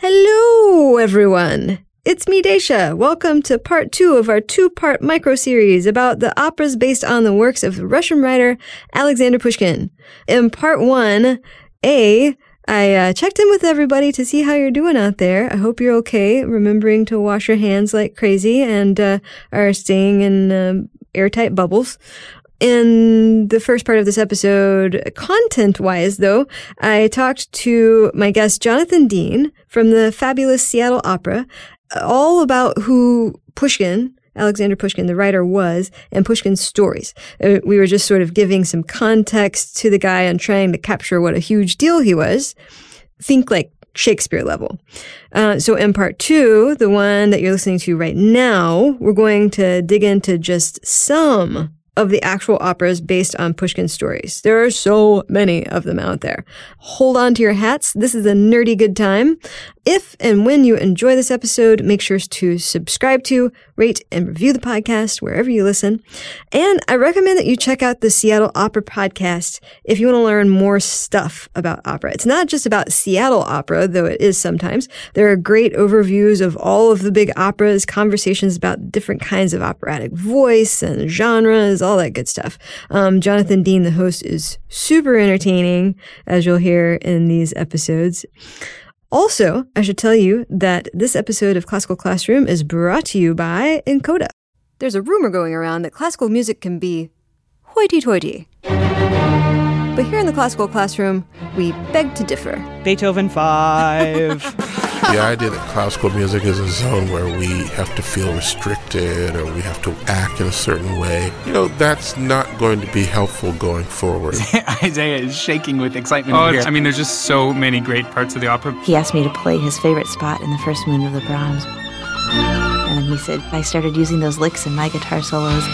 Hello, everyone. It's me, Dacia. Welcome to part two of our two part micro series about the operas based on the works of the Russian writer Alexander Pushkin. In part one, A, I uh, checked in with everybody to see how you're doing out there. I hope you're okay, remembering to wash your hands like crazy and uh, are staying in um, airtight bubbles. In the first part of this episode, content wise, though, I talked to my guest Jonathan Dean from the fabulous Seattle Opera all about who Pushkin, Alexander Pushkin, the writer, was and Pushkin's stories. Uh, we were just sort of giving some context to the guy and trying to capture what a huge deal he was. Think like Shakespeare level. Uh, so in part two, the one that you're listening to right now, we're going to dig into just some of the actual operas based on Pushkin stories. There are so many of them out there. Hold on to your hats. This is a nerdy good time. If and when you enjoy this episode, make sure to subscribe to, rate, and review the podcast wherever you listen. And I recommend that you check out the Seattle Opera podcast if you want to learn more stuff about opera. It's not just about Seattle opera, though it is sometimes. There are great overviews of all of the big operas, conversations about different kinds of operatic voice and genres, all that good stuff. Um, Jonathan Dean, the host, is super entertaining, as you'll hear in these episodes. Also, I should tell you that this episode of Classical Classroom is brought to you by nkoda. There's a rumor going around that classical music can be hoity toity. But here in the Classical Classroom, we beg to differ. Beethoven 5. the idea that classical music is a zone where we have to feel restricted or we have to act in a certain way, you know, that's not going to be helpful going forward. Isaiah is shaking with excitement. Oh, here. I mean, there's just so many great parts of the opera. He asked me to play his favorite spot in the first movement of the Brahms. And he said I started using those licks in my guitar solos.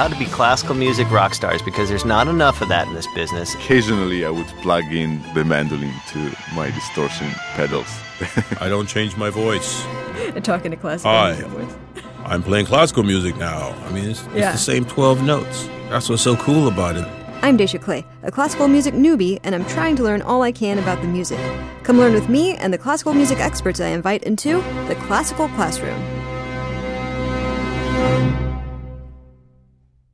How to be classical music rock stars because there's not enough of that in this business. Occasionally, I would plug in the mandolin to my distortion pedals. I don't change my voice. And Talking to classical Hi. music. I'm playing classical music now. I mean, it's, Yeah. it's the same 12 notes. That's what's so cool about it. I'm Dacia Clay, a classical music newbie, and I'm trying to learn all I can about the music. Come learn with me and the classical music experts I invite into the Classical Classroom.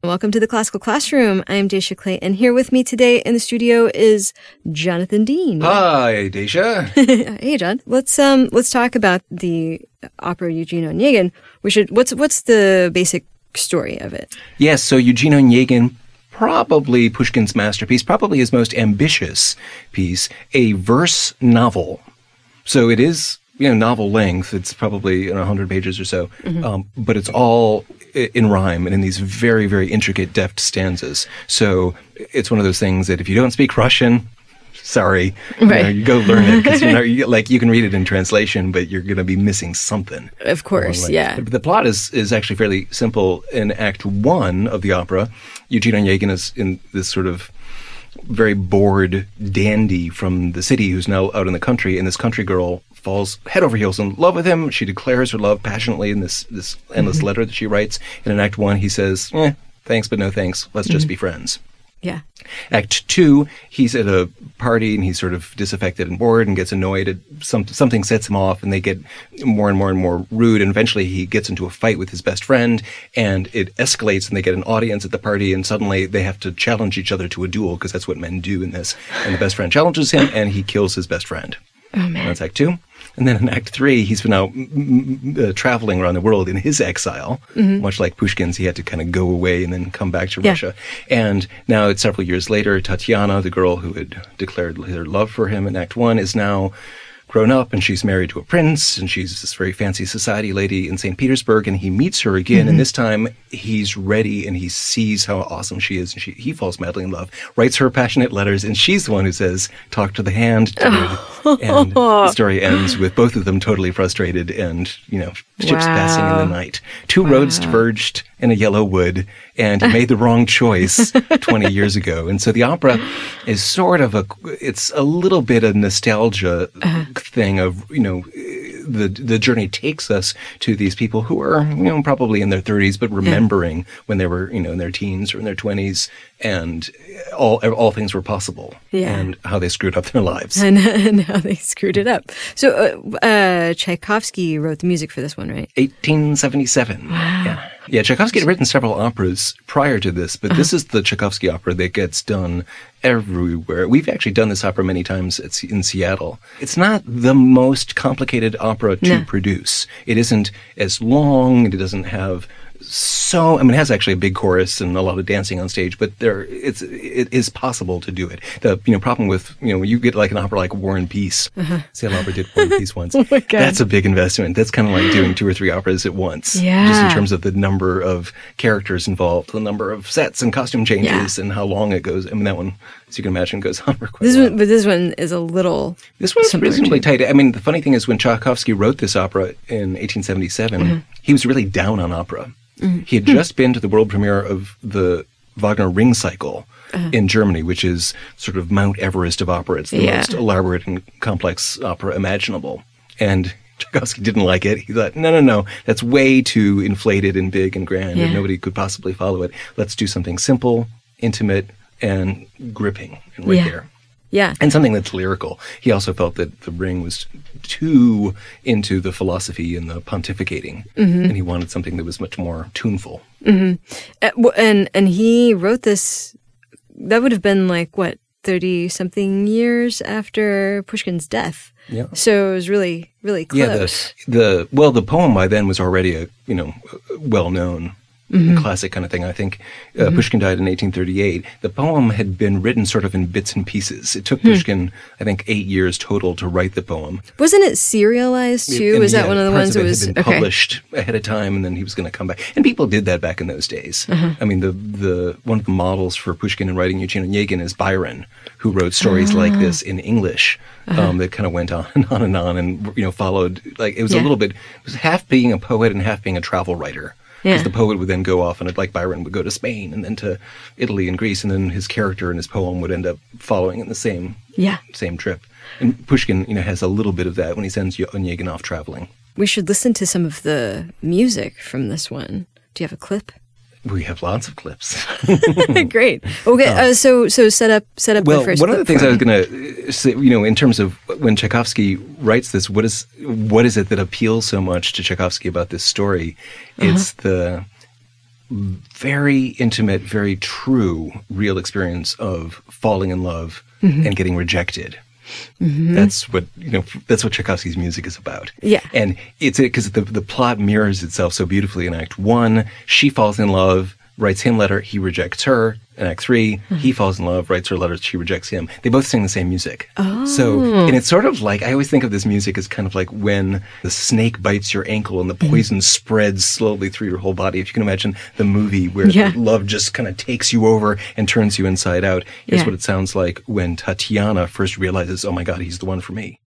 Welcome to the Classical Classroom. I'm Dacia Clay, and here with me today in the studio is Jonathan Dean. Hi, Dacia. hey, John. Let's um let's talk about the opera Eugene Onegin. We should. What's what's the basic story of it? yes, so Eugene Onegin, probably Pushkin's masterpiece, probably his most ambitious piece, a verse novel. So it is, you know, novel length. It's probably you know, 100 pages or so, um, but it's all in rhyme and in these very, very intricate, deft stanzas. So it's one of those things that if you don't speak Russian, sorry, you, know, you go learn it because you know, you, like you can read it in translation, but you're going to be missing something. Of course, along the way. yeah. The, the plot is is actually fairly simple. In Act One of the opera, Eugene Onegin is in this sort of very bored dandy from the city who's now out in the country, and this country girl falls head over heels in love with him. She declares her love passionately in this this endless letter that she writes. And in Act One, he says, eh, "Thanks, but no thanks. Let's just be friends." Yeah. Act two, he's at a party and he's sort of disaffected and bored and gets annoyed. At some, something sets him off and they get more and more and more rude. And eventually he gets into a fight with his best friend and it escalates and they get an audience at the party and suddenly they have to challenge each other to a duel because that's what men do in this. And the best friend challenges him and he kills his best friend. Oh man. That's Act Two. And then in Act Three, he's been out uh, traveling around the world in his exile, much like Pushkin's. He had to kind of go away and then come back to Yeah. Russia. And now, it's several years later, Tatiana, the girl who had declared her love for him in Act One, is now grown up and she's married to a prince and she's this very fancy society lady in St. Petersburg and he meets her again and mm-hmm. this time he's ready and he sees how awesome she is and she, he falls madly in love writes her passionate letters and she's the one who says talk to the hand dude." and the story ends with both of them totally frustrated and you know ships passing in the night. Two roads diverged in a yellow wood and he made the wrong choice 20 years ago. And so the opera is sort of a it's a little bit of nostalgia uh-huh. thing of you know the the journey takes us to these people who are you know probably in their 30s, but remembering when they were you know in their teens or in their 20s, and all all things were possible, Yeah. and how they screwed up their lives. and, and how they screwed it up. So uh, uh, Tchaikovsky wrote the music for this one, right? 1877. Yeah. Yeah, Tchaikovsky had written several operas prior to this, but this uh-huh. is the Tchaikovsky opera that gets done everywhere. We've actually done this opera many times at, in Seattle. It's not the most complicated opera to No. produce. It isn't as long, it doesn't have so I mean it has actually a big chorus and a lot of dancing on stage, but there it's it is possible to do it. The you know problem with you know when you get like an opera like War and Peace, Seattle Opera did War and Peace once. Uh-huh. Oh my God. That's a big investment. That's kind of like doing two or three operas at once. Yeah. Just in terms of the number of characters involved, the number of sets and costume changes, and how long it goes. I mean, that one, as you can imagine, goes on for quite This one, but this one is a little. This one's reasonably tight. I mean, the funny thing is, when Tchaikovsky wrote this opera in 1877, Mm-hmm. he was really down on opera. He had just been to the world premiere of the Wagner Ring Cycle Uh-huh. in Germany, which is sort of Mount Everest of opera. It's the Yeah. most elaborate and complex opera imaginable. And Tchaikovsky didn't like it. He thought, no, no, no, that's way too inflated and big and grand, Yeah. and nobody could possibly follow it. Let's do something simple, intimate, and gripping, and right Yeah. there Yeah. and something that's lyrical. He also felt that the ring was too into the philosophy and the pontificating, Mm-hmm. and he wanted something that was much more tuneful. Uh, w- and and he wrote this. That would have been like what thirty something years after Pushkin's death. Yeah. So it was really really close. Yeah, the, the well, the poem by then was already a you know well known. Mm-hmm. Classic kind of thing. I think uh, Pushkin died in 1838. The poem had been written sort of in bits and pieces. It took Hmm. Pushkin, I think, eight years total to write the poem. Wasn't it serialized too? And, was that one of the ones that was okay? published ahead of time, and then he was going to come back. And people did that back in those days. Uh-huh. I mean, the the one of the models for Pushkin and writing Eugene Onegin is Byron, who wrote stories like Ah. this in English Uh-huh. um, that kind of went on and on and on, and you know followed like it was Yeah. a little bit it was half being a poet and half being a travel writer. Because Yeah. the poet would then go off and like Byron would go to Spain and then to Italy and Greece, and then his character and his poem would end up following in the same Yeah. same trip. And Pushkin, you know, has a little bit of that when he sends Onegin off traveling. We should listen to some of the music from this one. Do you have a clip? We have lots of clips. Great. Okay. Um, uh, so so set up set up well, the first. one of the things I was going to uh, say, you know, in terms of when Tchaikovsky writes this, what is what is it that appeals so much to Tchaikovsky about this story? Uh-huh. It's the very intimate, very true, real experience of falling in love mm-hmm. and getting rejected. Mm-hmm. That's what you know. That's what Tchaikovsky's music is about. Yeah. and it's because the the plot mirrors itself so beautifully in Act One. She falls in love, writes him letter, he rejects her. In Act 3 hmm. he falls in love, writes her letter, she rejects him. They both sing the same music. Oh. So, and it's sort of like I always think of this music as kind of like when the snake bites your ankle and the hmm. poison spreads slowly through your whole body. If you can imagine the movie where Yeah. love just kind of takes you over and turns you inside out. Here's Yeah. what it sounds like when Tatiana first realizes, oh my God, he's the one for me.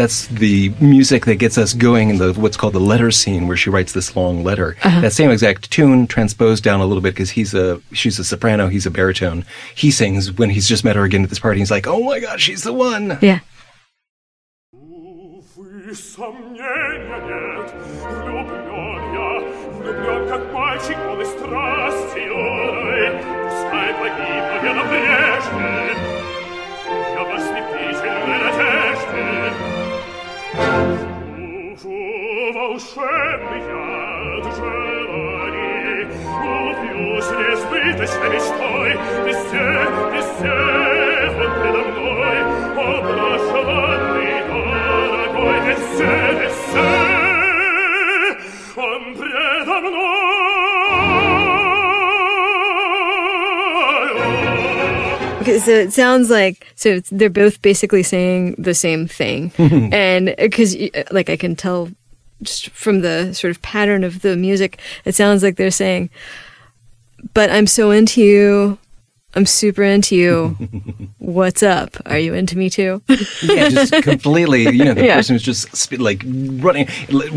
That's the music that gets us going in the what's called the letter scene, where she writes this long letter. Uh-huh. That same exact tune transposed down a little bit because he's a she's a soprano, he's a baritone. He sings when he's just met her again at this party. He's like, "Oh my God, she's the one!" Yeah. Okay, so it sounds like so they're both basically saying the same thing, and uh, because uh, like I can tell just from the sort of pattern of the music, it sounds like they're saying, "But I'm so into you, I'm super into you. What's up? Are you into me too?" yeah, just completely. You know, the Yeah. person who's just sp- like running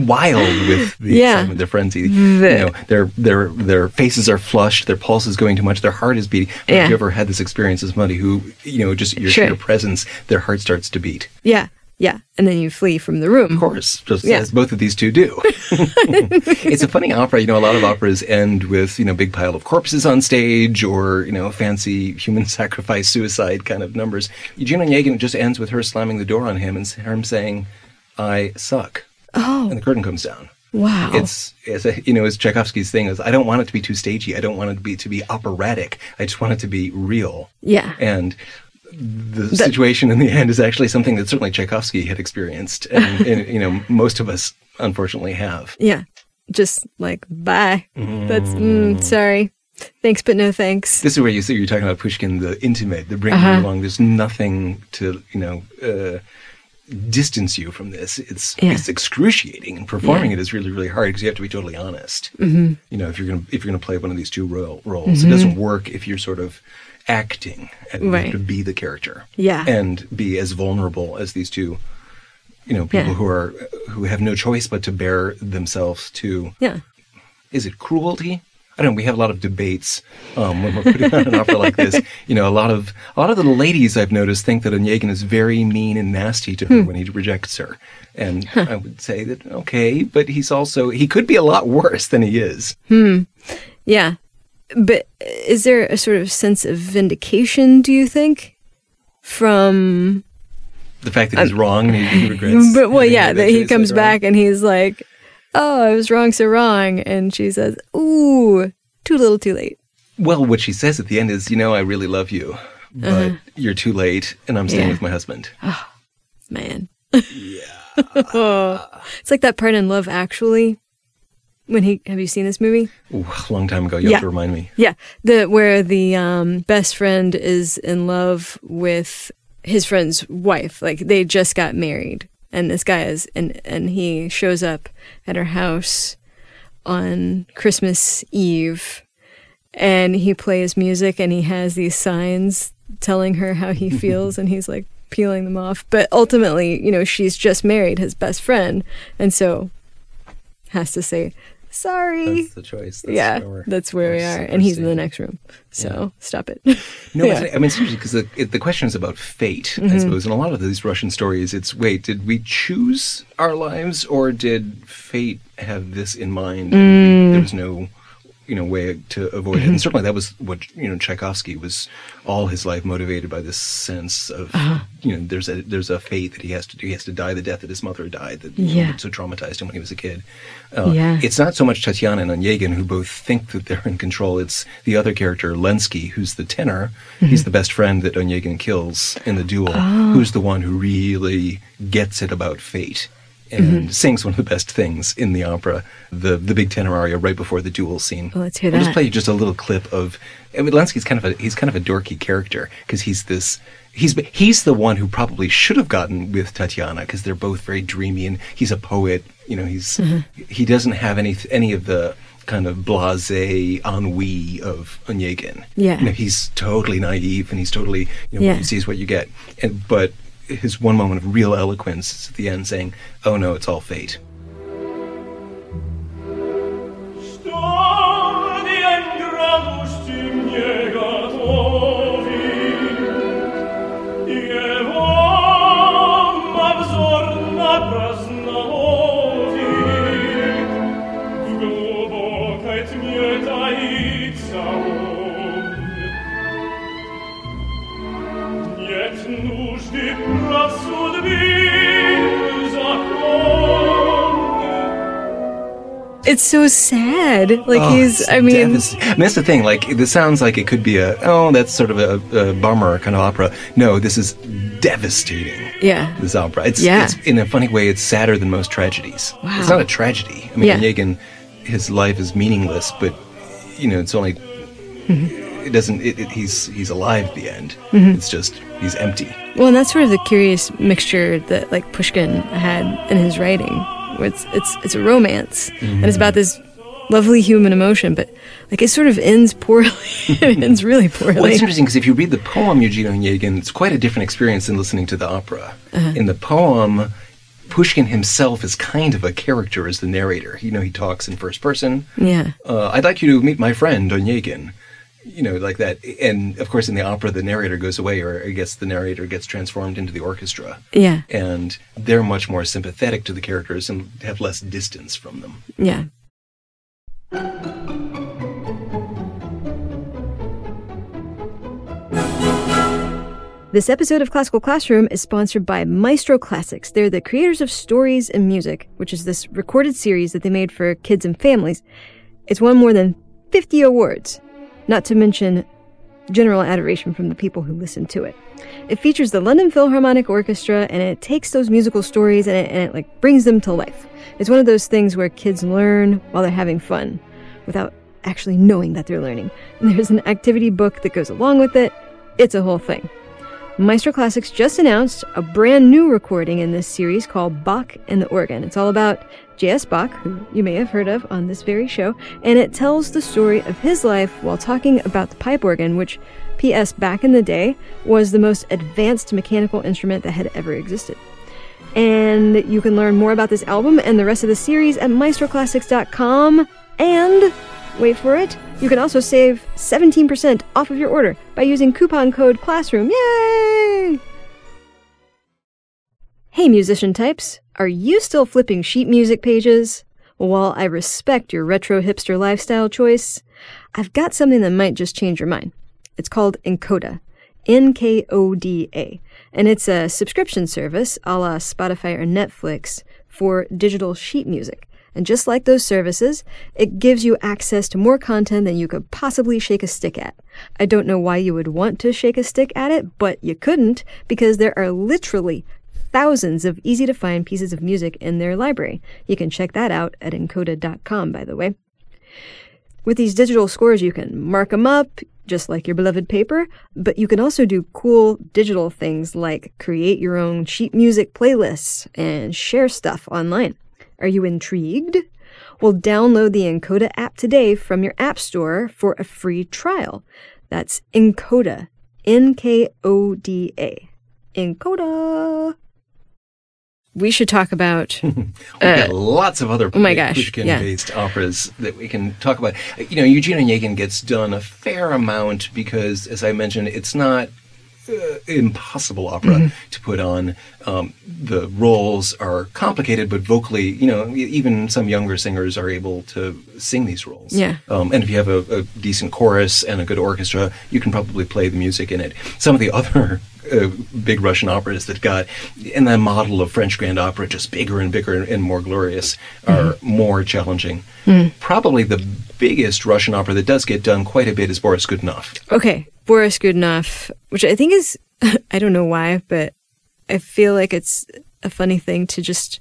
wild with the Yeah. excitement, their frenzy. You know, their their their faces are flushed, their pulse is going too much, their heart is beating. Have you ever had this experience as somebody who, you know, just your Sure. sheer presence, their heart starts to beat? yeah, yeah, and then you flee from the room. Of course, just Yeah. as both of these two do. it's a funny opera. You know, a lot of operas end with you know big pile of corpses on stage, or you know fancy human sacrifice, suicide kind of numbers. Eugene Onegin just ends with her slamming the door on him and him saying, "I suck," Oh, and the curtain comes down. wow. It's, it's a, you know, it's Tchaikovsky's thing is I don't want it to be too stagey. I don't want it to be to be operatic. I just want it to be real. yeah, And the situation in the end is actually something that certainly Tchaikovsky had experienced, and, and you know, most of us unfortunately have. yeah. Just like bye. That's mm, sorry. Thanks, but no thanks. This is where you see you're talking about Pushkin, the intimate, the bringing Uh-huh. you along. There's nothing to you know uh, distance you from this. It's Yeah. it's excruciating, and performing Yeah. it is really really hard because you have to be totally honest. Mm-hmm. You know, if you're gonna if you're gonna play one of these two role, roles, it doesn't work if you're sort of acting. And Right. to be the character. Yeah. and be as vulnerable as these two. You know, people Yeah. who are who have no choice but to bear themselves to Yeah. is it cruelty? I don't know. We have a lot of debates um, when we're putting on an opera like this. You know, a lot of a lot of the ladies I've noticed think that Onegin is very mean and nasty to her when he rejects her, and I would say that okay, but he's also he could be a lot worse than he is. Hmm. Yeah. But is there a sort of sense of vindication, do you think? From The fact that he's wrong and he, regrets. But well yeah, that he comes back and he's like, "Oh, I was wrong so wrong." And she says, "Ooh, too little, too late." Well, what she says at the end is, you know, I really love you, but you're too late, and I'm staying Uh-huh. Yeah. with my husband. Man. Yeah. it's like that part in Love Actually when he have you seen this movie? Ooh, a long time ago. You Yeah. have to remind me. Yeah, the where the um, best friend is in love with his friend's wife. Like they just got married, and this guy is, and and he shows up at her house on Christmas Eve, and he plays music, and he has these signs telling her how he feels, and he's like peeling them off. But ultimately, you know, she's just married his best friend, and so has to say sorry. That's the choice. That's yeah, where that's where we we're- and he's in the next room. So stop it. No, Yeah. I mean, seriously, because the, the question is about fate, Mm-hmm. I suppose. In a lot of these Russian stories, it's wait, did we choose our lives or did fate have this in mind? and There was no, you know, way to avoid Mm-hmm. it. And certainly that was what, you know, Tchaikovsky was all his life motivated by this sense of, Uh-huh. You know, there's a there's a fate that he has to do. He has to die the death that his mother died that you know, so traumatized him when he was a kid. Uh, Yeah. It's not so much Tatiana and Onegin who both think that they're in control. It's the other character, Lensky, who's the tenor. Mm-hmm. He's the best friend that Onegin kills in the duel, Oh. who's the one who really gets it about fate and Mm-hmm. sings one of the best things in the opera, the the big tenor aria right before the duel scene. Well, let's hear that. I'll just play you just a little clip of. I mean, Lensky's kind of a he's kind of a dorky character because he's this. He's he's the one who probably should have gotten with Tatiana because they're both very dreamy and he's a poet. You know, he's Mm-hmm. he doesn't have any any of the kind of blasé ennui of Onegin. Yeah. you know, he's totally naive and he's totally you know Yeah. what you see is what you get. And but his one moment of real eloquence is at the end saying, "Oh no, it's all fate." It's so sad. Like Oh, he's. I mean, devast- and that's the thing. Like this sounds like it could be a oh, that's sort of a, a bummer kind of opera. No, this is devastating. yeah, This opera. It's, Yeah. it's in a funny way. It's sadder than most tragedies. Wow. It's not a tragedy. I mean, Yeah. His life is meaningless, but you know, it's only. it doesn't. It, it, he's he's alive at the end. Mhm. It's just he's empty. Well, and that's sort of the curious mixture that like Pushkin had in his writing. It's it's it's a romance and it's about this lovely human emotion, but like it sort of ends poorly. it ends really poorly. Well, it's interesting because if you read the poem Eugene Onegin, it's quite a different experience than listening to the opera. Uh-huh. In the poem, Pushkin himself is kind of a character as the narrator. You know, he talks in first person. Yeah. Uh, I'd like you to meet my friend Onegin. You know, like that. And of course, in the opera, the narrator goes away, or I guess the narrator gets transformed into the orchestra. Yeah. And they're much more sympathetic to the characters and have less distance from them. Yeah. This episode of Classical Classroom is sponsored by Maestro Classics. They're the creators of Stories and Music, which is this recorded series that they made for kids and families. It's won more than 50 awards, not to mention general adoration from the people who listen to it. It features the London Philharmonic Orchestra and it takes those musical stories and it, and it like brings them to life. It's one of those things where kids learn while they're having fun without actually knowing that they're learning. And there's an activity book that goes along with it. It's a whole thing. Maestro Classics just announced a brand new recording in this series called Bach and the Organ. It's all about J.S. Bach, who you may have heard of on this very show, and it tells the story of his life while talking about the pipe organ, which, P.S., back in the day, was the most advanced mechanical instrument that had ever existed. And you can learn more about this album and the rest of the series at maestroclassics.com. And, wait for it, you can also save 17% off of your order by using coupon code CLASSROOM. Yay! Hey, musician types, are you still flipping sheet music pages? While I respect your retro hipster lifestyle choice, I've got something that might just change your mind. It's called nkoda. N K O D A. And it's a subscription service a la Spotify or Netflix for digital sheet music. And just like those services, it gives you access to more content than you could possibly shake a stick at. I don't know why you would want to shake a stick at it, but you couldn't because there are literally thousands of easy to find pieces of music in their library. You can check that out at nkoda.com, by the way. With these digital scores, you can mark them up, just like your beloved paper, but you can also do cool digital things like create your own sheet music playlists and share stuff online. Are you intrigued? Well, download the nkoda app today from your App Store for a free trial. That's nkoda. N K O D A. nkoda. We should talk about. We've got uh, lots of other oh my gosh, Pushkin-based operas that we can talk about. You know, Eugene Onegin gets done a fair amount because, as I mentioned, it's not uh, impossible opera Mm-hmm. to put on. Um, the roles are complicated, but vocally, you know, even some younger singers are able to sing these roles. Yeah. Um, and if you have a, a decent chorus and a good orchestra, you can probably play the music in it. Some of the other uh, big Russian operas that got in that model of French grand opera, just bigger and bigger and, and more glorious, are more challenging. Mm. Probably the biggest Russian opera that does get done quite a bit is Boris Godunov. Okay, Boris Godunov, which I think is, I don't know why, but I feel like it's a funny thing to just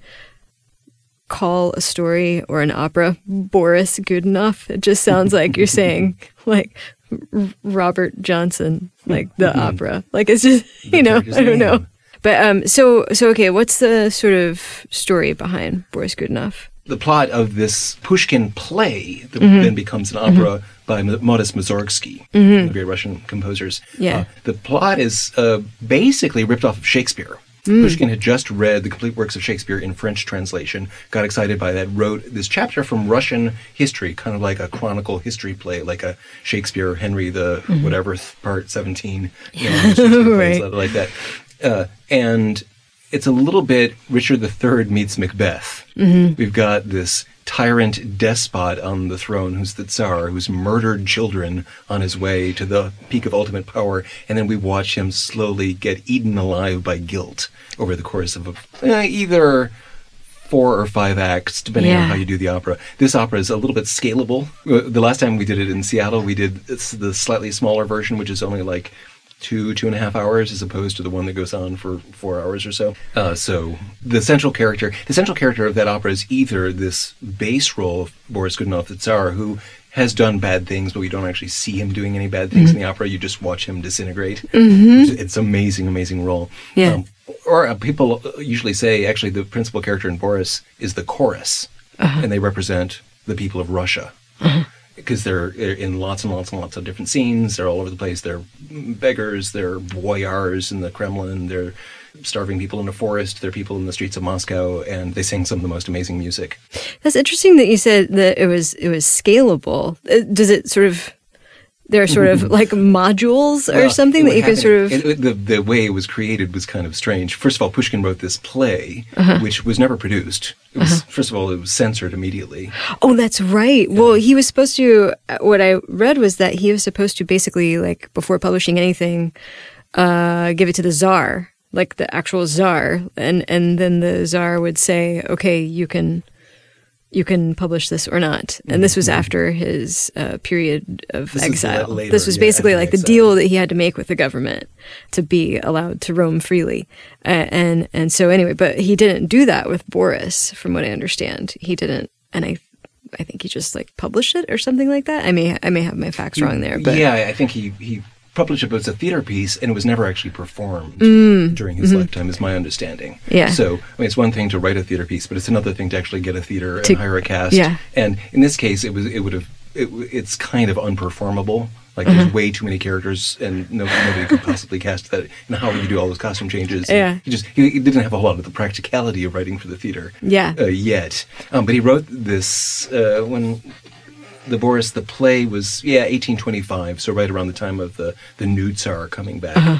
call a story or an opera Boris Godunov. It just sounds like you're saying, like, Robert Johnson, like the opera. Like, it's just, you know, I don't know. But, um, so, so, okay, what's the sort of story behind Boris Godunov? The plot of this Pushkin play that Mhm. then becomes an opera by Modest Mussorgsky, one Mhm. of the great Russian composers. Yeah. Uh, the plot is uh, basically ripped off of Shakespeare. Mm. Pushkin had just read the complete works of Shakespeare in French translation, got excited by that, wrote this chapter from Russian history, kind of like a chronicle history play, like a Shakespeare, Henry the Mhm. whatever, part 17, you know, Right. like that. Uh, and it's a little bit Richard III meets Macbeth. Mhm. We've got this tyrant despot on the throne who's the Tsar, who's murdered children on his way to the peak of ultimate power, and then we watch him slowly get eaten alive by guilt over the course of a, eh, either four or five acts, depending on how you do the opera. This opera is a little bit scalable. Uh, The last time we did it in Seattle, we did it's the slightly smaller version, which is only like two two and a half hours as opposed to the one that goes on for four hours or so uh, so the central character the central character of that opera is either this bass role of boris godunov the tsar who has done bad things, but we don't actually see him doing any bad things in the opera. You just watch him disintegrate. Mhm. It's, amazing, amazing role. Yeah. or uh, people usually say actually the principal character in Boris is the chorus, Uh-huh. and they represent the people of Russia Uh-huh. Because they're in lots and lots and lots of different scenes. They're all over the place. They're beggars. They're boyars in the Kremlin. They're starving people in a forest. They're people in the streets of Moscow, and they sing some of the most amazing music. That's interesting that you said that it was it was scalable. Uh, Does it sort of there are sort of like modules or Well, something that you can sort of the the way it was created was kind of strange. First of all, Pushkin wrote this play, Uh-huh. which was never produced. It was Uh-huh. first of all, it was censored immediately. Oh, that's right. Well, he was supposed to. uh, What I read was that he was supposed to basically, like, before publishing anything, uh, give it to the czar, like the actual czar, and and then the czar would say, "Okay, you can, you can publish this or not." And this was after his uh, period of Mm-hmm. This exile. later, this was basically after like the exile. deal that he had to make with the government to be allowed to roam freely, uh, and and so anyway, but he didn't do that with Boris, from what I understand. He didn't, and I I think he just like published it or something like that. I may I may have my facts wrong there, but yeah, I think he he published it, but it's a theater piece, and it was never actually performed Mm, during his mhm. lifetime, is my understanding. Yeah. So I mean, it's one thing to write a theater piece, but it's another thing to actually get a theater To- and hire a cast. yeah. And in this case, it was it would have it, it's kind of unperformable. Like Mhm. there's way too many characters, and no, nobody could possibly cast that. And how would you do all those costume changes? Yeah. He just he, he didn't have a whole lot of the practicality of writing for the theater. Yeah. Uh, yet, um, but he wrote this uh, when the Boris the play was yeah 1825, so right around the time of the the new Tsar coming back. Uh-huh.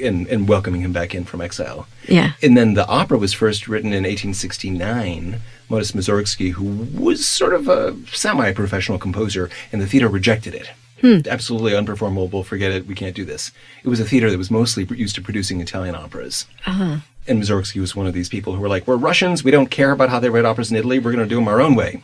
And, and welcoming him back in from exile. Yeah. And then the opera was first written in 1869. Modest Mussorgsky, who was sort of a semi-professional composer, and the theater rejected it. Hmm. Absolutely unperformable. Forget it. We can't do this. It was a theater that was mostly used to producing Italian operas. uh-huh. And Mussorgsky was one of these people who were like, "We're Russians. We don't care about how they write operas in Italy. We're going to do them our own way."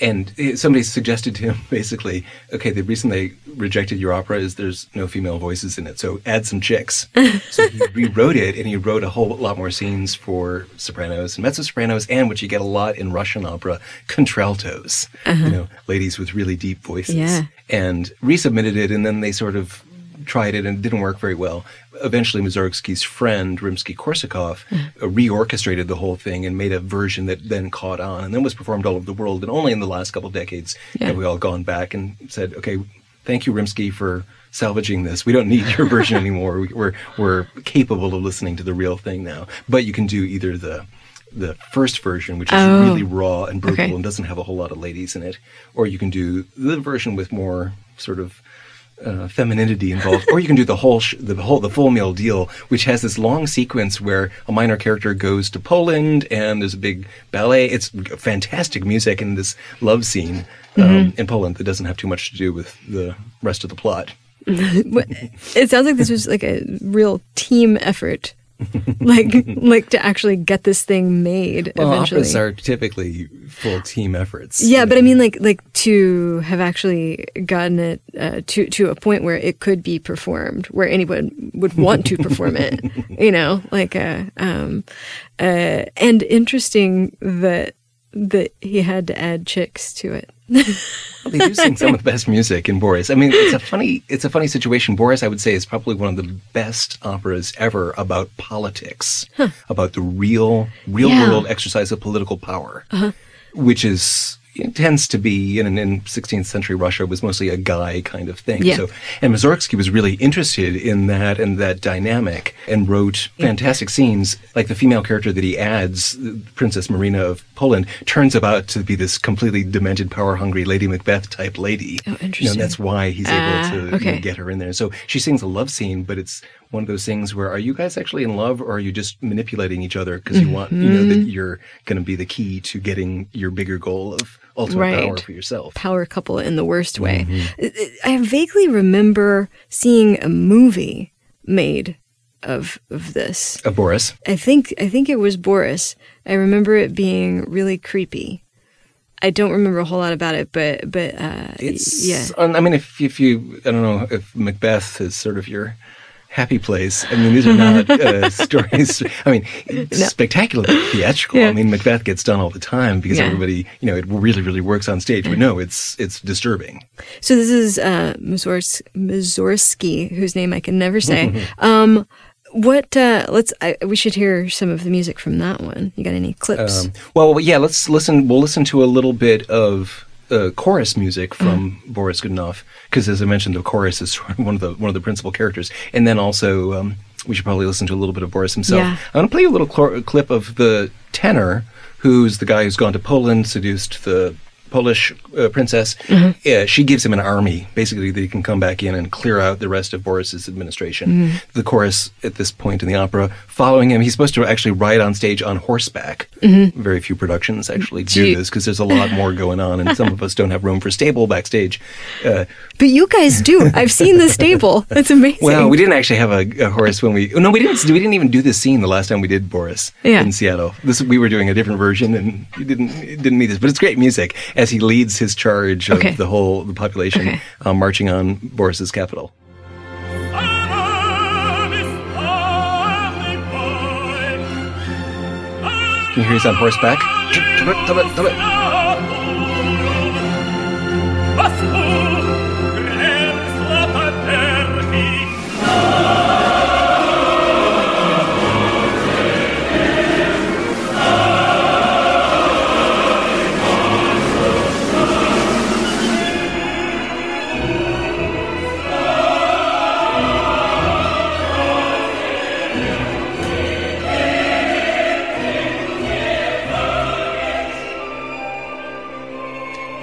And eh, somebody suggested to him, basically, okay, the reason they rejected your opera is there's no female voices in it, so add some chicks. so he rewrote it, and he wrote a whole lot more scenes for sopranos and mezzo sopranos, and what you get a lot in Russian opera, contraltos. Uh-huh. You know, ladies with really deep voices. Yeah. And resubmitted it, and then they sort of tried it and it didn't work very well. Eventually, Mussorgsky's friend, Rimsky-Korsakov, uh, reorchestrated the whole thing and made a version that then caught on and then was performed all over the world. And only in the last couple of decades Yeah. have we all gone back and said, okay, thank you, Rimsky, for salvaging this. We don't need your version anymore. We, we're, we're capable of listening to the real thing now. But you can do either the the first version, which is Oh. really raw and brutal Okay. and doesn't have a whole lot of ladies in it, or you can do the version with more sort of uh, femininity involved, or you can do the whole sh- the whole the full meal deal, which has this long sequence where a minor character goes to Poland and there's a big ballet. It's fantastic music and this love scene um, Mhm. in Poland that doesn't have too much to do with the rest of the plot. It sounds like this was like a real team effort, like like to actually get this thing made Well, eventually. operas are typically full team efforts. Yeah, but I mean, like, like to have actually gotten it uh, to to a point where it could be performed, where anyone would want to perform it, you know, like, uh, um, uh, and interesting that that he had to add chicks to it. Well, they do sing some of the best music in Boris. I mean, it's a funny, it's a funny situation. Boris, I would say, is probably one of the best operas ever about politics, about the real, real Yeah. world exercise of political power, Uh-huh. which is it tends to be in, in 16th century Russia was mostly a guy kind of thing. Yeah. So, and Mussorgsky was really interested in that and that dynamic, and wrote fantastic scenes. Like the female character that he adds, Princess Marina of Poland, turns out to be this completely demented, power-hungry Lady Macbeth type lady. Oh, You know, interesting. that's why he's Ah, able to you know, get her in there. So she sings a love scene, but it's one of those things where are you guys actually in love, or are you just manipulating each other because you want you know that Mhm. you're going to be the key to getting your bigger goal of ultimate Right. power for yourself. Power couple in the worst way. Mhm. I I vaguely remember seeing a movie made of of this. Of Boris. I think I think it was Boris. I remember it being really creepy. I don't remember a whole lot about it, but but uh, It's yeah. I mean, if if you I don't know if Macbeth is sort of your happy place. I mean, these are not uh, stories. I mean, it's spectacularly theatrical. Yeah. I mean, Macbeth gets done all the time because Yeah. everybody, you know, it really, really works on stage. But no, it's it's disturbing. So this is uh, whose name I can never say. um, what? Uh, let's. I, we should hear some of the music from that one. You got any clips? Um, well, yeah, let's listen. We'll listen to a little bit of uh, chorus music from Boris Godunov because, as I mentioned, the chorus is one of the one of the principal characters, and then also um, we should probably listen to a little bit of Boris himself. Yeah. I'm going to play you a little cl- clip of the tenor, who's the guy who's gone to Poland, seduced the Polish uh, princess. Yeah, she gives him an army, basically, that he can come back in and clear out the rest of Boris's administration. The chorus at this point in the opera, following him, he's supposed to actually ride on stage on horseback. Very few productions actually do Gee. this because there's a lot more going on, and some of us don't have room for stable backstage. Uh, but you guys do. I've seen the stable. It's amazing. well, we didn't actually have a, a horse when we. No, we didn't. We didn't even do this scene the last time we did Boris Yeah. in Seattle. This we were doing a different version, and it didn't it didn't need this. But it's great music as he leads his charge of Okay. the whole the population Okay. um, marching on Boris's capital. Can you hear he's on horseback?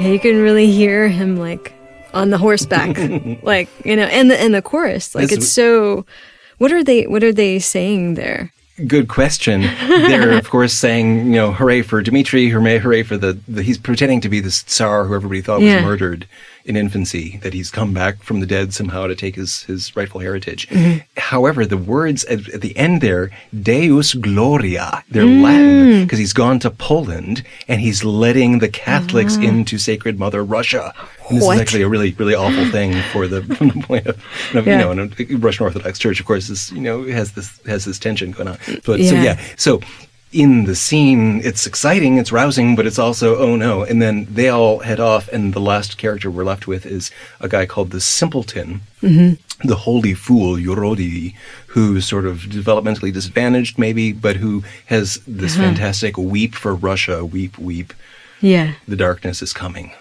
Yeah, you can really hear him like on the horseback, like you know, and the and the chorus, like This- it's so. What are they? What are they saying there? Good question. They're of course saying, you know, hooray for Dmitri, hooray, hooray for the, the he's pretending to be the Tsar who everybody thought Yeah. was murdered in infancy, that he's come back from the dead somehow to take his, his rightful heritage. Mm-hmm. However, the words at, at the end there, Deus Gloria, they're Mm. Latin because he's gone to Poland and he's letting the Catholics into Sacred Mother Russia. And this. What? is actually a really, really awful thing for the from the point of, of Yeah. you know, Russian Orthodox Church, of course, is you know has this has this tension going on. But so Yeah. yeah, so in the scene, it's exciting, it's rousing, but it's also oh no. And then they all head off, and the last character we're left with is a guy called the Simpleton, mm-hmm. the holy fool Yorodi, who's sort of developmentally disadvantaged, maybe, but who has this uh-huh. fantastic weep for Russia, weep, weep. Yeah. The darkness is coming.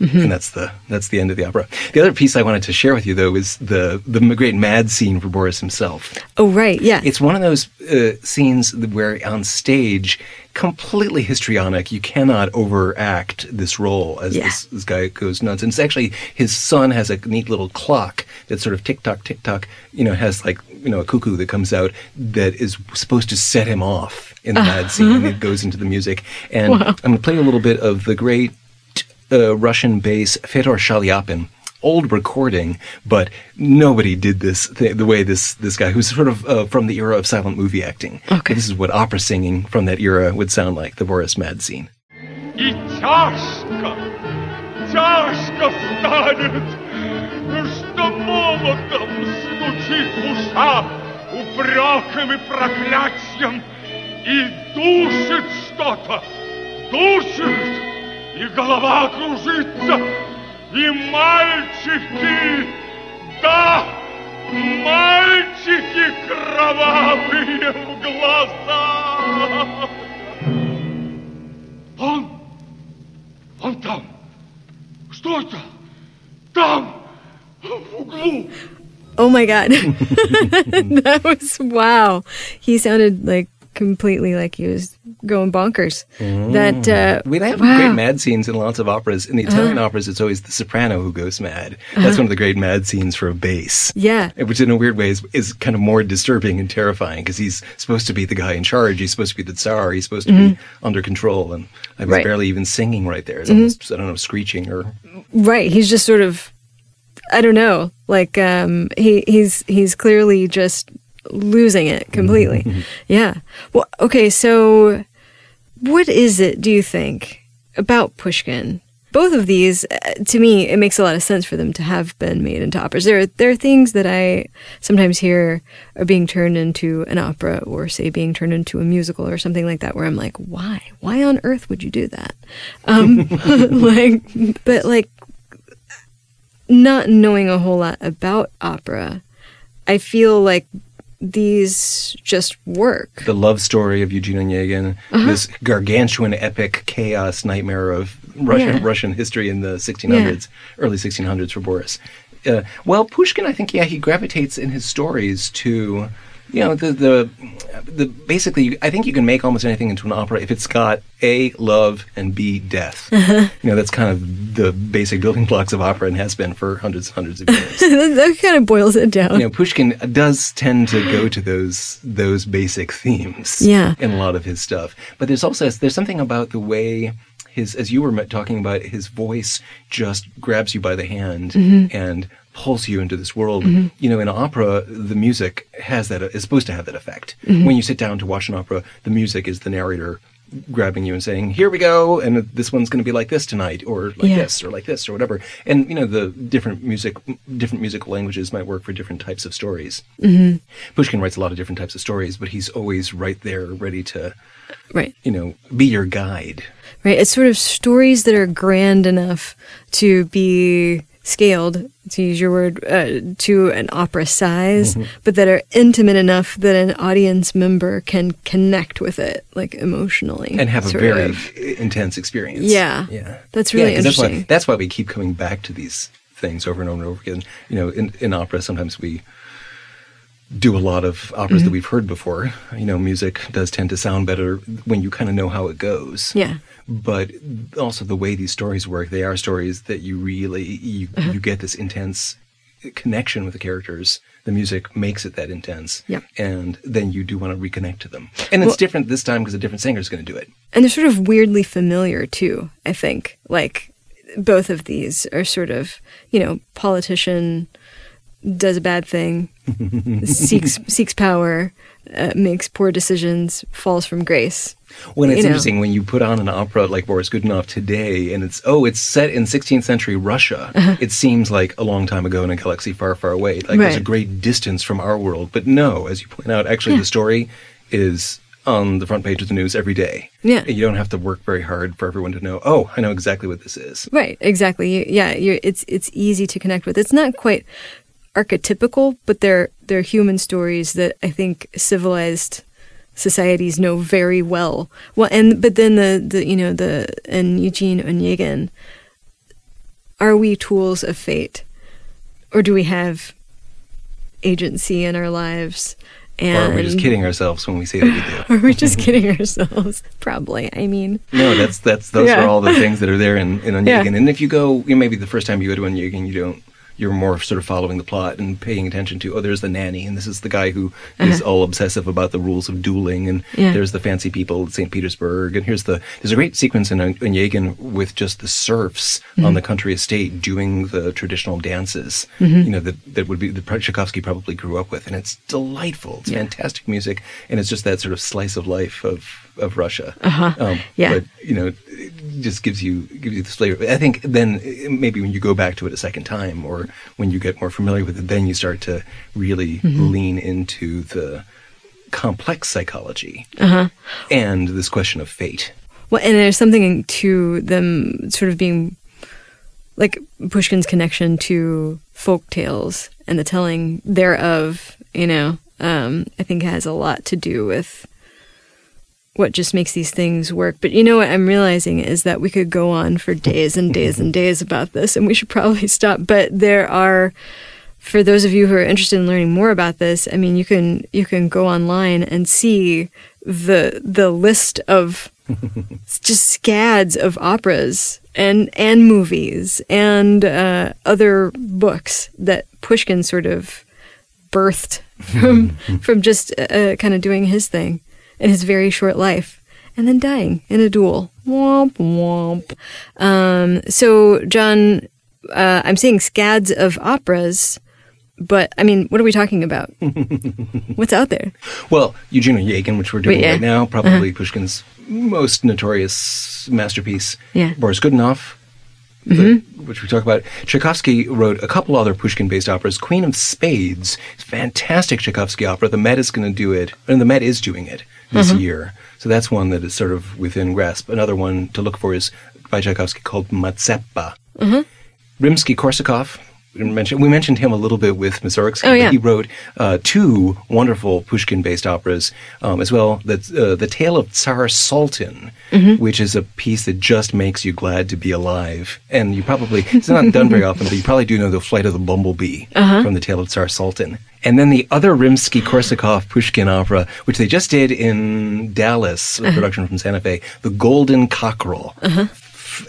And that's the that's the end of the opera. The other piece I wanted to share with you, though, is the the great mad scene for Boris himself. Oh right. Yeah. It's one of those uh, scenes where on stage, completely histrionic, you cannot overact this role as Yeah. this, this guy goes nuts. And it's actually his son has a neat little clock that sort of tick tock, tick tock, you know, has like, you know, a cuckoo that comes out that is supposed to set him off in the mad scene. And it goes into the music. And I'm going to play a little bit of the great Russian bass Feodor Shalyapin. Old recording, but nobody did this th- the way this this guy, who's sort of uh, from the era of silent movie acting. Okay. This is what opera singing from that era would sound like, the Boris Mad scene. упреком и! И голова кружится, и мальчики, да, мальчики кровавые в глаза. Он, он там. Что это? Там, в углу. Oh my god. that was wow. He sounded like completely like he was going bonkers. That uh We have wow. great mad scenes in lots of operas. In the Italian Uh-huh. operas, it's always the soprano who goes mad. That's one of the great mad scenes for a bass. Yeah. Which, in a weird way, is, is kind of more disturbing and terrifying because he's supposed to be the guy in charge. He's supposed to be the tsar. He's supposed to be under control. And I was Mm-hmm. Right. Mm-hmm. barely even singing right there. It's almost, I don't know, screeching or. Right. He's just sort of I don't know. Like um he he's he's clearly just losing it completely. yeah. Well, okay, so what is it do you think about Pushkin both of these, uh, to me, it makes a lot of sense for them to have been made into operas. There, are, there are things that I sometimes hear are being turned into an opera, or say being turned into a musical, or something like that, where I'm like, why? Why on earth would you do that? Um, like, but like, not knowing a whole lot about opera, I feel like these just work. The love story of Eugene Onegin, Uh-huh. this gargantuan epic chaos nightmare of Russian Yeah. Russian history in the 1600s, early 1600s for Boris. Uh, well, Pushkin, I think, yeah, he gravitates in his stories to, you know, the the the basically. I think you can make almost anything into an opera if it's got a love and b death. Uh-huh. You know, that's kind of the basic building blocks of opera and has been for hundreds and hundreds of years. that, kind of boils it down. you know, Pushkin does tend to go to those those basic themes. Yeah. in a lot of his stuff. But there's also there's something about the way his, as you were talking about, his voice just grabs you by the hand Mhm. and pulls you into this world. Mhm. You know, in opera, the music has that is supposed to have that effect. Mhm. When you sit down to watch an opera, the music is the narrator grabbing you and saying, "Here we go," and this one's going to be like this tonight, or like Yeah. this, or like this, or whatever. And you know, the different music, different musical languages might work for different types of stories. Mhm. Pushkin writes a lot of different types of stories, but he's always right there, ready to, Right. you know, be your guide. Right. It's sort of stories that are grand enough to be scaled, to use your word, uh, to an opera size, Mhm. but that are intimate enough that an audience member can connect with it, like emotionally. and have a very of. intense experience. Yeah. yeah, That's really 'cause That's why, interesting. that's why we keep coming back to these things over and over and over again. You know, in, in opera, sometimes we do a lot of operas Mhm. that we've heard before. You know, music does tend to sound better when you kind of know how it goes. Yeah. But also the way these stories work, they are stories that you really you Uh-huh. you get this intense connection with the characters. The music makes it that intense. Yeah. And then you do want to reconnect to them. And it's Well- different this time because a different singer is going to do it. And they're sort of weirdly familiar too, I think. Like both of these are sort of, you know, politician does a bad thing, seeks seeks power, uh, makes poor decisions, falls from grace. When it's You know. interesting when you put on an opera like Boris Godunov today, and it's oh, it's set in 16th century Russia. Uh-huh. It seems like a long time ago in a galaxy far, far away. Like there's a great distance from our world. But no, as you point out, actually Yeah. the story is on the front page of the news every day. Yeah. you don't have to work very hard for everyone to know. Oh, I know exactly what this is. Right, exactly. Yeah, you're, it's it's easy to connect with. It's not quite archetypical, but they're they're human stories that I think civilized societies know very well. Well, and but then the the you know the and Eugene Onegin, are we tools of fate, or do we have agency in our lives? And or are we just kidding ourselves when we say that we do? Are we just kidding ourselves? Probably. I mean, No, that's that's those Yeah. are all the things that are there in, in Onegin. Yeah. And if you go, you know, maybe the first time you go to Onegin, you don't. You're more sort of following the plot and paying attention to. Oh, there's the nanny, and this is the guy who is Uh-huh. all obsessive about the rules of dueling, and Yeah. there's the fancy people at St. Petersburg, and here's the. There's a great sequence in On- Onegin with just the serfs on Mhm. the country estate doing the traditional dances. Mhm. You know that that would be that Tchaikovsky probably grew up with, and it's delightful. It's Yeah. fantastic music, and it's just that sort of slice of life of of Russia. Uh-huh. Um, Yeah. But you know, it just gives you gives you this flavor. I think then maybe when you go back to it a second time, or when you get more familiar with it, then you start to really Mhm. lean into the complex psychology uh-huh. and this question of fate. Well, and there's something to them sort of being like Pushkin's connection to folk tales and the telling thereof, you know, um, I think has a lot to do with what just makes these things work. But you know what I'm realizing is that we could go on for days and days and days about this, and we should probably stop. But there are, for those of you who are interested in learning more about this, I mean, you can you can go online and see the the list of just scads of operas and and movies and uh, other books that Pushkin sort of birthed from from just uh, kind of doing his thing in his very short life and then dying in a duel. Womp womp. Um, so John, uh, I'm seeing scads of operas, but I mean, what are we talking about? What's out there? Well, Eugene Onegin, which we're doing Wait, yeah. right now, probably Uh-huh. Pushkin's most notorious masterpiece. Yeah. Boris Godunov, uh, which we talk about. Tchaikovsky wrote a couple other Pushkin-based operas. Queen of Spades, fantastic Tchaikovsky opera. The Met is going to do it, and the Met is doing it this Mhm. year. So that's one that is sort of within grasp. Another one to look for is by Tchaikovsky called Mazeppa. Mm-hmm. Rimsky-Korsakov. We mentioned, we mentioned him a little bit with Mussorgsky. Oh, yeah. He wrote uh, two wonderful Pushkin-based operas um, as well. That's uh, The Tale of Tsar Sultan, Mhm. which is a piece that just makes you glad to be alive. And you probably, it's not done very often, but you probably do know The Flight of the Bumblebee Uh-huh. from The Tale of Tsar Sultan. And then the other Rimsky-Korsakov Pushkin opera, which they just did in Dallas, a Uh-huh. production from Santa Fe, The Golden Cockerel Uh-huh.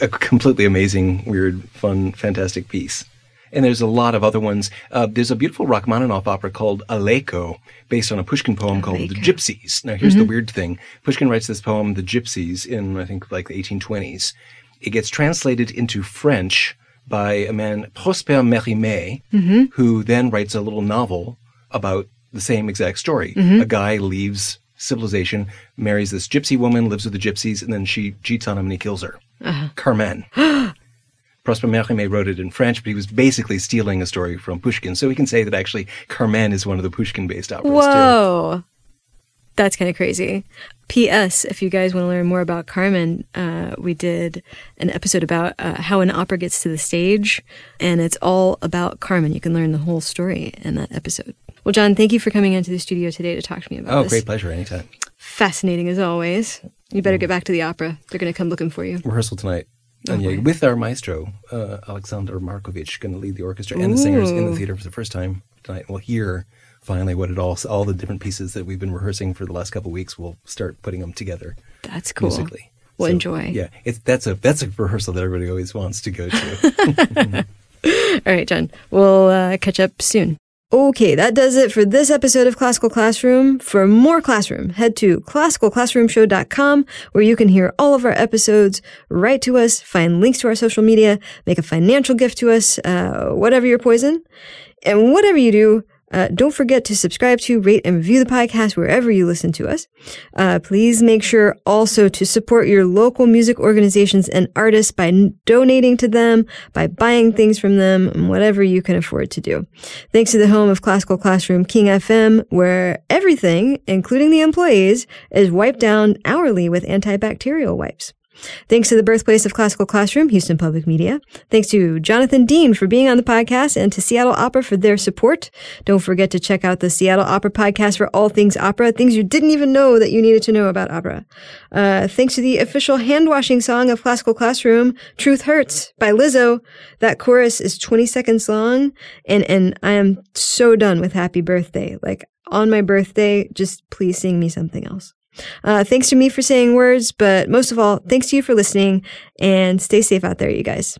a completely amazing, weird, fun, fantastic piece. And there's a lot of other ones. Uh, there's a beautiful Rachmaninoff opera called Aleko, based on a Pushkin poem called The Gypsies. Now, here's the Mhm. weird thing Pushkin writes this poem, The Gypsies, in, I think, like the 1820s. It gets translated into French by a man, Prosper Mérimée, Mhm. who then writes a little novel about the same exact story. Mhm. A guy leaves civilization, marries this gypsy woman, lives with the gypsies, and then she cheats on him and he kills her. Uh-huh. Carmen. Prosper Mérimée wrote it in French, but he was basically stealing a story from Pushkin. So we can say that actually Carmen is one of the Pushkin-based operas too. Whoa. That's kind of crazy. P.S. If you guys want to learn more about Carmen, uh, we did an episode about uh, how an opera gets to the stage, and it's all about Carmen. You can learn the whole story in that episode. Well, John, thank you for coming into the studio today to talk to me about Oh, this. Oh, great pleasure. Anytime. Fascinating as always. You better get back to the opera. They're going to come looking for you. Rehearsal tonight. And Oh, yeah, with our maestro, uh, Alexander Markovich, going to lead the orchestra and the singers in the theater for the first time tonight. We'll hear finally what it all, all the different pieces that we've been rehearsing for the last couple of weeks. We'll start putting them together. That's cool. Musically. Well, So, enjoy. Yeah, it's that's a that's a rehearsal that everybody always wants to go to. All right, John. We'll uh, catch up soon. Okay, that does it for this episode of Classical Classroom. For more Classroom, head to classicalclassroomshow.com where you can hear all of our episodes, write to us, find links to our social media, make a financial gift to us, uh, whatever your poison. And whatever you do, uh, don't forget to subscribe to, rate, and review the podcast wherever you listen to us. Uh, please make sure also to support your local music organizations and artists by n- donating to them, by buying things from them, and whatever you can afford to do. Thanks to the home of Classical Classroom King FM, where everything, including the employees, is wiped down hourly with antibacterial wipes. Thanks to the birthplace of Classical Classroom, Houston Public Media. Thanks to Jonathan Dean for being on the podcast and to Seattle Opera for their support. Don't forget to check out the Seattle Opera podcast for all things opera, things you didn't even know that you needed to know about opera. Uh, thanks to the official hand washing song of Classical Classroom, Truth Hurts by Lizzo. That chorus is 20 seconds long, and, and I am so done with Happy Birthday. Like, on my birthday, just please sing me something else. Uh, thanks to me for saying words, but most of all, thanks to you for listening and stay safe out there, you guys.